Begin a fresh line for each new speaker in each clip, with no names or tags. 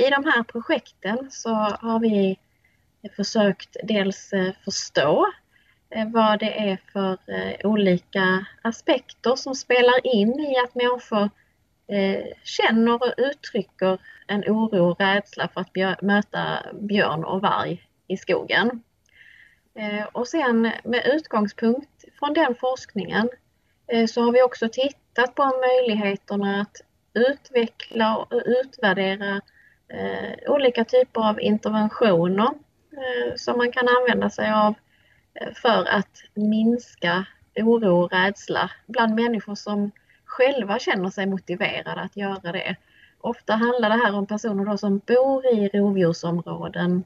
I de här projekten så har vi försökt dels eh, förstå eh, vad det är för eh, olika aspekter som spelar in i att människor känner och uttrycker en oro och rädsla för att möta björn och varg i skogen. Och sen med utgångspunkt från den forskningen så har vi också tittat på möjligheterna att utveckla och utvärdera eh, olika typer av interventioner eh, som man kan använda sig av eh, för att minska oro och rädsla bland människor som själva känner sig motiverade att göra det. Ofta handlar det här om personer då som bor i rovdjursområden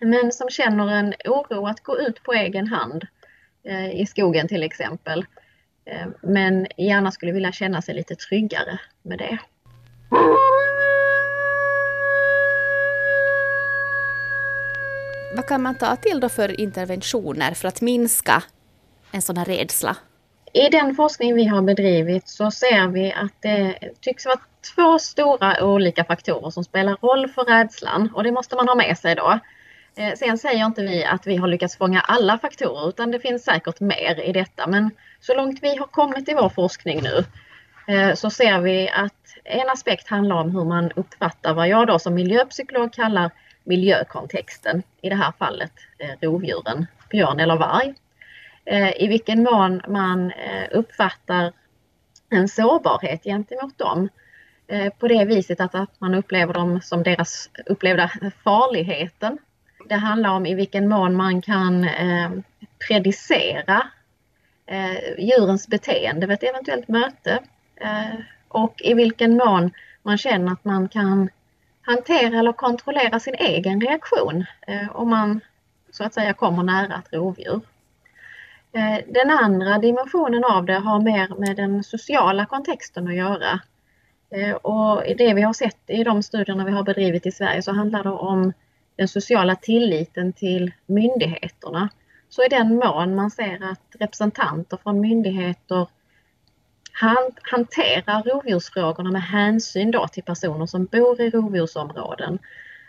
men som känner en oro att gå ut på egen hand eh, i skogen till exempel eh, men gärna skulle vilja känna sig lite tryggare med det.
Vad kan man ta till då för interventioner för att minska en sån här rädsla?
I den forskning vi har bedrivit så ser vi att det tycks vara två stora olika faktorer som spelar roll för rädslan och det måste man ha med sig då. Eh, sen säger inte vi att vi har lyckats fånga alla faktorer utan det finns säkert mer i detta men så långt vi har kommit i vår forskning nu eh, så ser vi att en aspekt handlar om hur man uppfattar vad jag då som miljöpsykolog kallar miljökontexten, i det här fallet eh, rovdjuren, björn eller varg. Eh, I vilken mån man eh, uppfattar en sårbarhet gentemot dem. På det viset att man upplever dem som deras upplevda farligheten. Det handlar om i vilken mån man kan eh, predicera eh, djurens beteende vid ett eventuellt möte. Eh, och i vilken mån man känner att man kan hantera eller kontrollera sin egen reaktion eh, om man så att säga kommer nära ett rovdjur. Eh, den andra dimensionen av det har mer med den sociala kontexten att göra. Eh, och det vi har sett i de studierna vi har bedrivit i Sverige så handlar det om den sociala tilliten till myndigheterna. Så i den mån man ser att representanter från myndigheter hanterar rovdjursfrågorna med hänsyn då till personer som bor i rovdjursområden.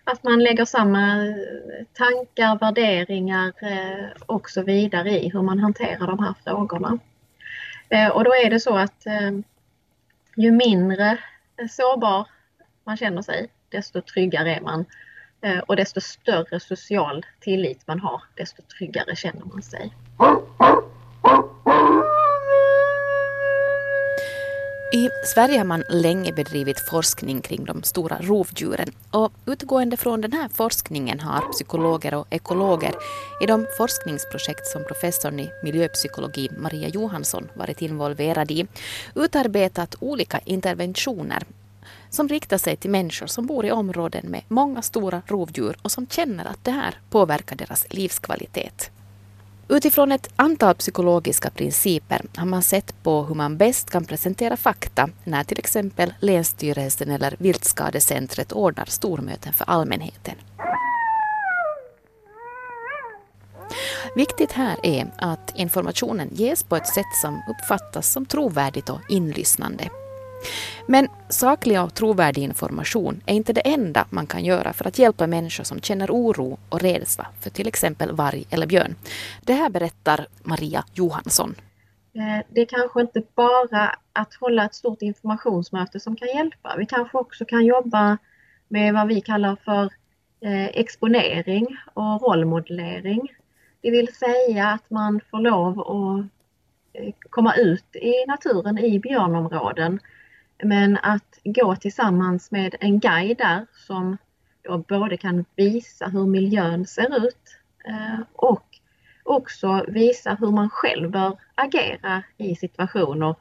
Att man lägger samma eh, tankar, värderingar eh, och så vidare i hur man hanterar de här frågorna. Eh, och då är det så att ju mindre sårbar man känner sig, desto tryggare är man och desto större social tillit man har, desto tryggare känner man sig.
I Sverige har man länge bedrivit forskning kring de stora rovdjuren och utgående från den här forskningen har psykologer och ekologer i de forskningsprojekt som professorn i miljöpsykologi Maria Johansson varit involverad i utarbetat olika interventioner som riktar sig till människor som bor i områden med många stora rovdjur och som känner att det här påverkar deras livskvalitet. Utifrån ett antal psykologiska principer har man sett på hur man bäst kan presentera fakta när till exempel Länsstyrelsen eller Viltskadecentret ordnar stormöten för allmänheten. Viktigt här är att informationen ges på ett sätt som uppfattas som trovärdigt och inlyssnande. Men saklig och trovärdig information är inte det enda man kan göra för att hjälpa människor som känner oro och rädsla för till exempel varg eller björn. Det här berättar Maria Johansson.
Eh, det är kanske inte bara att hålla ett stort informationsmöte som kan hjälpa. Vi kanske också kan jobba med vad vi kallar för eh, exponering och rollmodellering. Det vill säga att man får lov att eh, komma ut i naturen i björnområden men att gå tillsammans med en guide där som då både kan visa hur miljön ser ut eh, och också visa hur man själv bör agera i situationer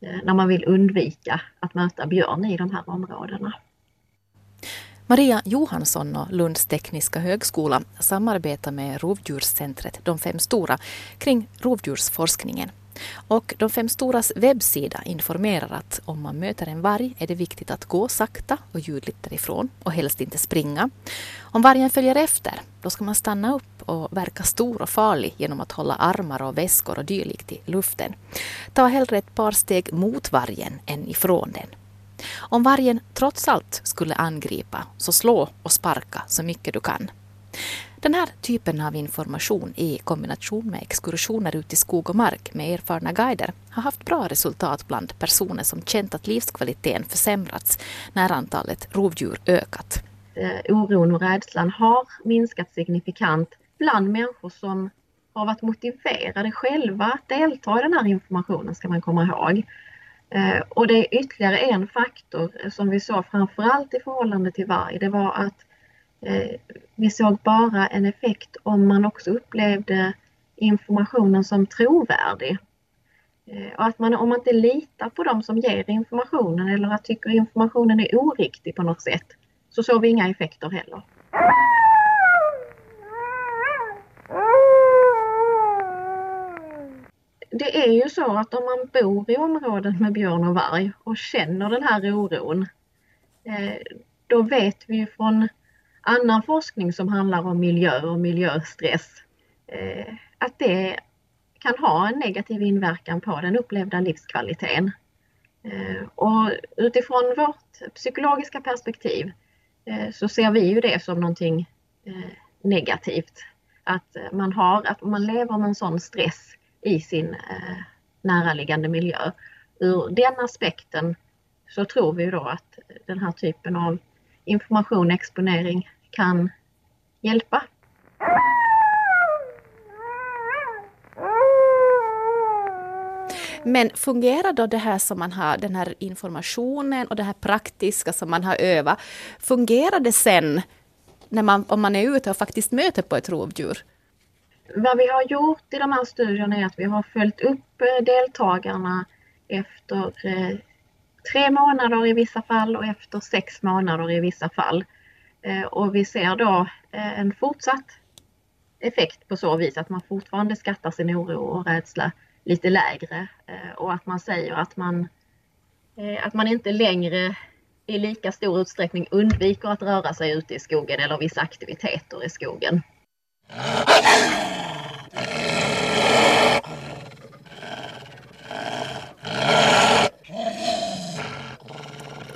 eh, när man vill undvika att möta björn i de här områdena.
Maria Johansson och Lunds tekniska högskola samarbetar med Rovdjurscentret, de fem stora, kring rovdjursforskningen. Och de fem storas webbsida informerar att om man möter en varg är det viktigt att gå sakta och ljudligt därifrån och helst inte springa. Om vargen följer efter, då ska man stanna upp och verka stor och farlig genom att hålla armar och väskor och dylikt i luften. Ta hellre ett par steg mot vargen än ifrån den. Om vargen trots allt skulle angripa, så slå och sparka så mycket du kan. Den här typen av information i kombination med exkursioner ut i skog och mark med erfarna guider har haft bra resultat bland personer som känt att livskvaliteten försämrats när antalet rovdjur ökat.
Eh, oron och rädslan har minskat signifikant bland människor som har varit motiverade själva att delta i den här informationen ska man komma ihåg. Eh, och det är ytterligare en faktor eh, som vi såg framförallt i förhållande till varg. Det var att Eh, vi såg bara en effekt om man också upplevde informationen som trovärdig. Eh, och att man, om man inte litar på dem som ger informationen eller att tycker informationen är oriktig på något sätt så såg vi inga effekter heller. det är ju så att om man bor i områden med björn och varg och känner den här oron, eh, då vet vi ju från annan forskning som handlar om miljö och miljöstress eh, att det kan ha en negativ inverkan på den upplevda livskvaliteten. Eh, och utifrån vårt psykologiska perspektiv eh, så ser vi ju det som någonting eh, negativt. Att man, har, att man lever med en sån stress i sin eh, näraliggande miljö. Ur den aspekten så tror vi då att den här typen av information och exponering kan hjälpa.
Men fungerar då det här som man har, den här informationen och det här praktiska som man har övat, fungerar det sen när man, om man är ute och faktiskt möter på ett rovdjur?
Vad vi har gjort i de här studierna är att vi har följt upp eh, deltagarna efter eh, tre månader i vissa fall och efter sex månader i vissa fall. Eh, och vi ser då eh, en fortsatt effekt på så vis att man fortfarande skattar sin oro och rädsla lite lägre eh, och att man säger att man, att man inte längre i lika stor utsträckning undviker att röra sig ute i skogen eller vissa aktiviteter i skogen.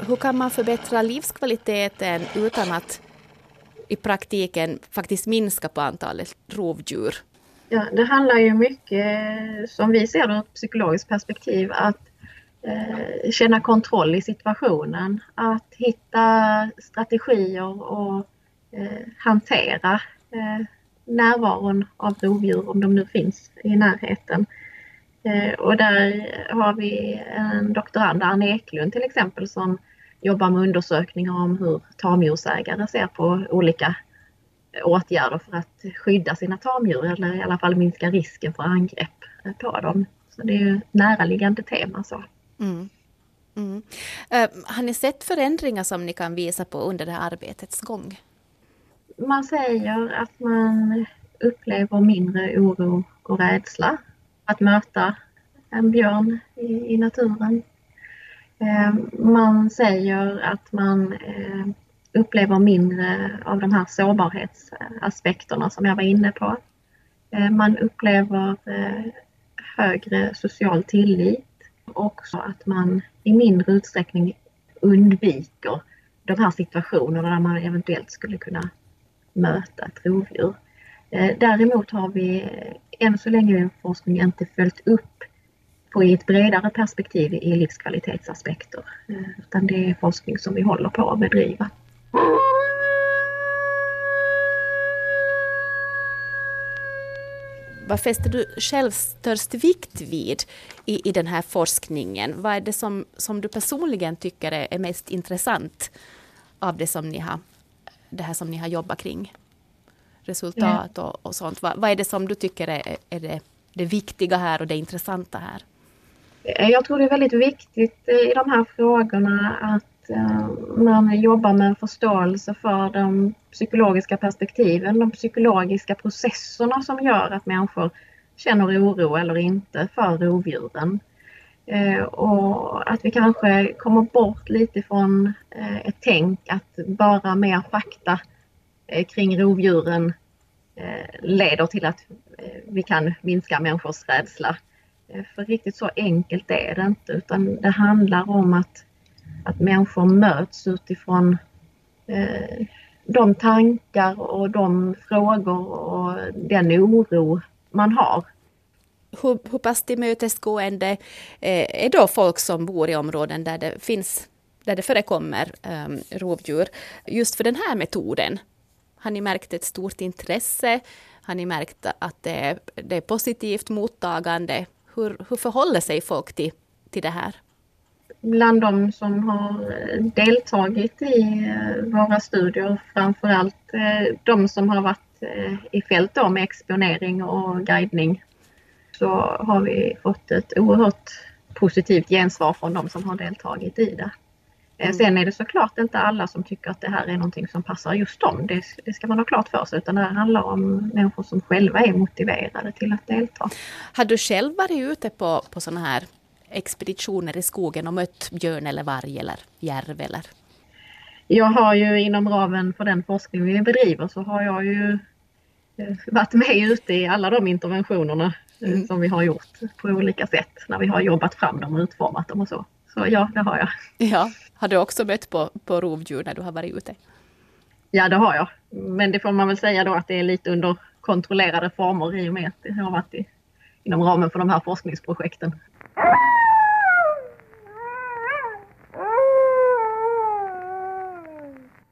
Hur kan man förbättra livskvaliteten utan att i praktiken faktiskt minska på antalet rovdjur?
Ja, det handlar ju mycket, som vi ser det ur ett psykologiskt perspektiv, att eh, känna kontroll i situationen. Att hitta strategier och eh, hantera eh, närvaron av rovdjur om de nu finns i närheten. Eh, och där har vi en doktorand, Arne Eklund till exempel, som jobbar med undersökningar om hur tamdjursägare ser på olika åtgärder för att skydda sina tamdjur eller i alla fall minska risken för angrepp på dem. Så det är ett näraliggande tema. Så. Mm.
Mm. Uh, har ni sett förändringar som ni kan visa på under det här arbetets gång?
man säger att man upplever mindre oro och rädsla att möta en björn i, i naturen. Eh, man säger att man eh, upplever mindre av de här sårbarhetsaspekterna som jag var inne på. Eh, man upplever högre social tillit och också att man i mindre utsträckning undviker de här situationerna där man eventuellt skulle kunna möta ett rovdjur. Däremot har vi än så länge i forskningen inte följt upp på i ett bredare perspektiv i livskvalitetsaspekter. Eh, utan det är forskning som vi håller på att bedriva.
Vad fäster du själv störst vikt vid i, i den här forskningen? Vad är det som, som du personligen tycker är, är mest intressant av det som ni har det här som ni har jobbat kring? Resultat och, och sånt. Vad, vad, är det som du tycker är, är det, det viktiga här och det intressanta här?
Eh, jag tror det är väldigt viktigt i de här frågorna att eh, man jobbar med en förståelse för de psykologiska perspektiven, de psykologiska processerna som gör att människor känner oro eller inte för rovdjuren. Eh, och att vi kanske kommer bort lite från ett tänk att bara mer fakta kring rovdjuren leder till att vi kan minska människors rädsla. Eh, för riktigt så enkelt är det inte utan det handlar om att att människor möts utifrån eh, de tankar och de frågor och den oro man har.
Hur, hur pass tillmötesgående eh, är då folk som bor i områden där det finns där det förekommer um, rovdjur. Just för den här metoden, har ni märkt ett stort intresse? Har ni märkt att det är, det är positivt mottagande? Hur, hur förhåller sig folk till, till det här?
Bland de som har deltagit i eh, våra studier, framförallt eh, de som har varit eh, i fält då med exponering och guidning, så har vi fått ett oerhört positivt gensvar från de som har deltagit i det. Mm. Sen är det såklart inte alla som tycker att det här är någonting som passar just dem. Det, det, ska man ha klart för sig. Utan det här handlar om människor som själva är motiverade till att delta.
Har du själv varit ute på, på sådana här expeditioner i skogen och mött björn eller varg eller järv eller?
Jag har ju inom ramen för den forskning vi bedriver så har jag ju eh, varit med ute i alla de interventionerna eh, mm. som vi har gjort på olika sätt när vi har jobbat fram dem och utformat dem och så. Så ja, det har jag.
Ja. Har du också mött på, på rovdjur när du har varit ute?
Ja, det har jag. Men det får man väl säga då att det är lite under kontrollerade former i och med att det har varit i, inom ramen för de här forskningsprojekten.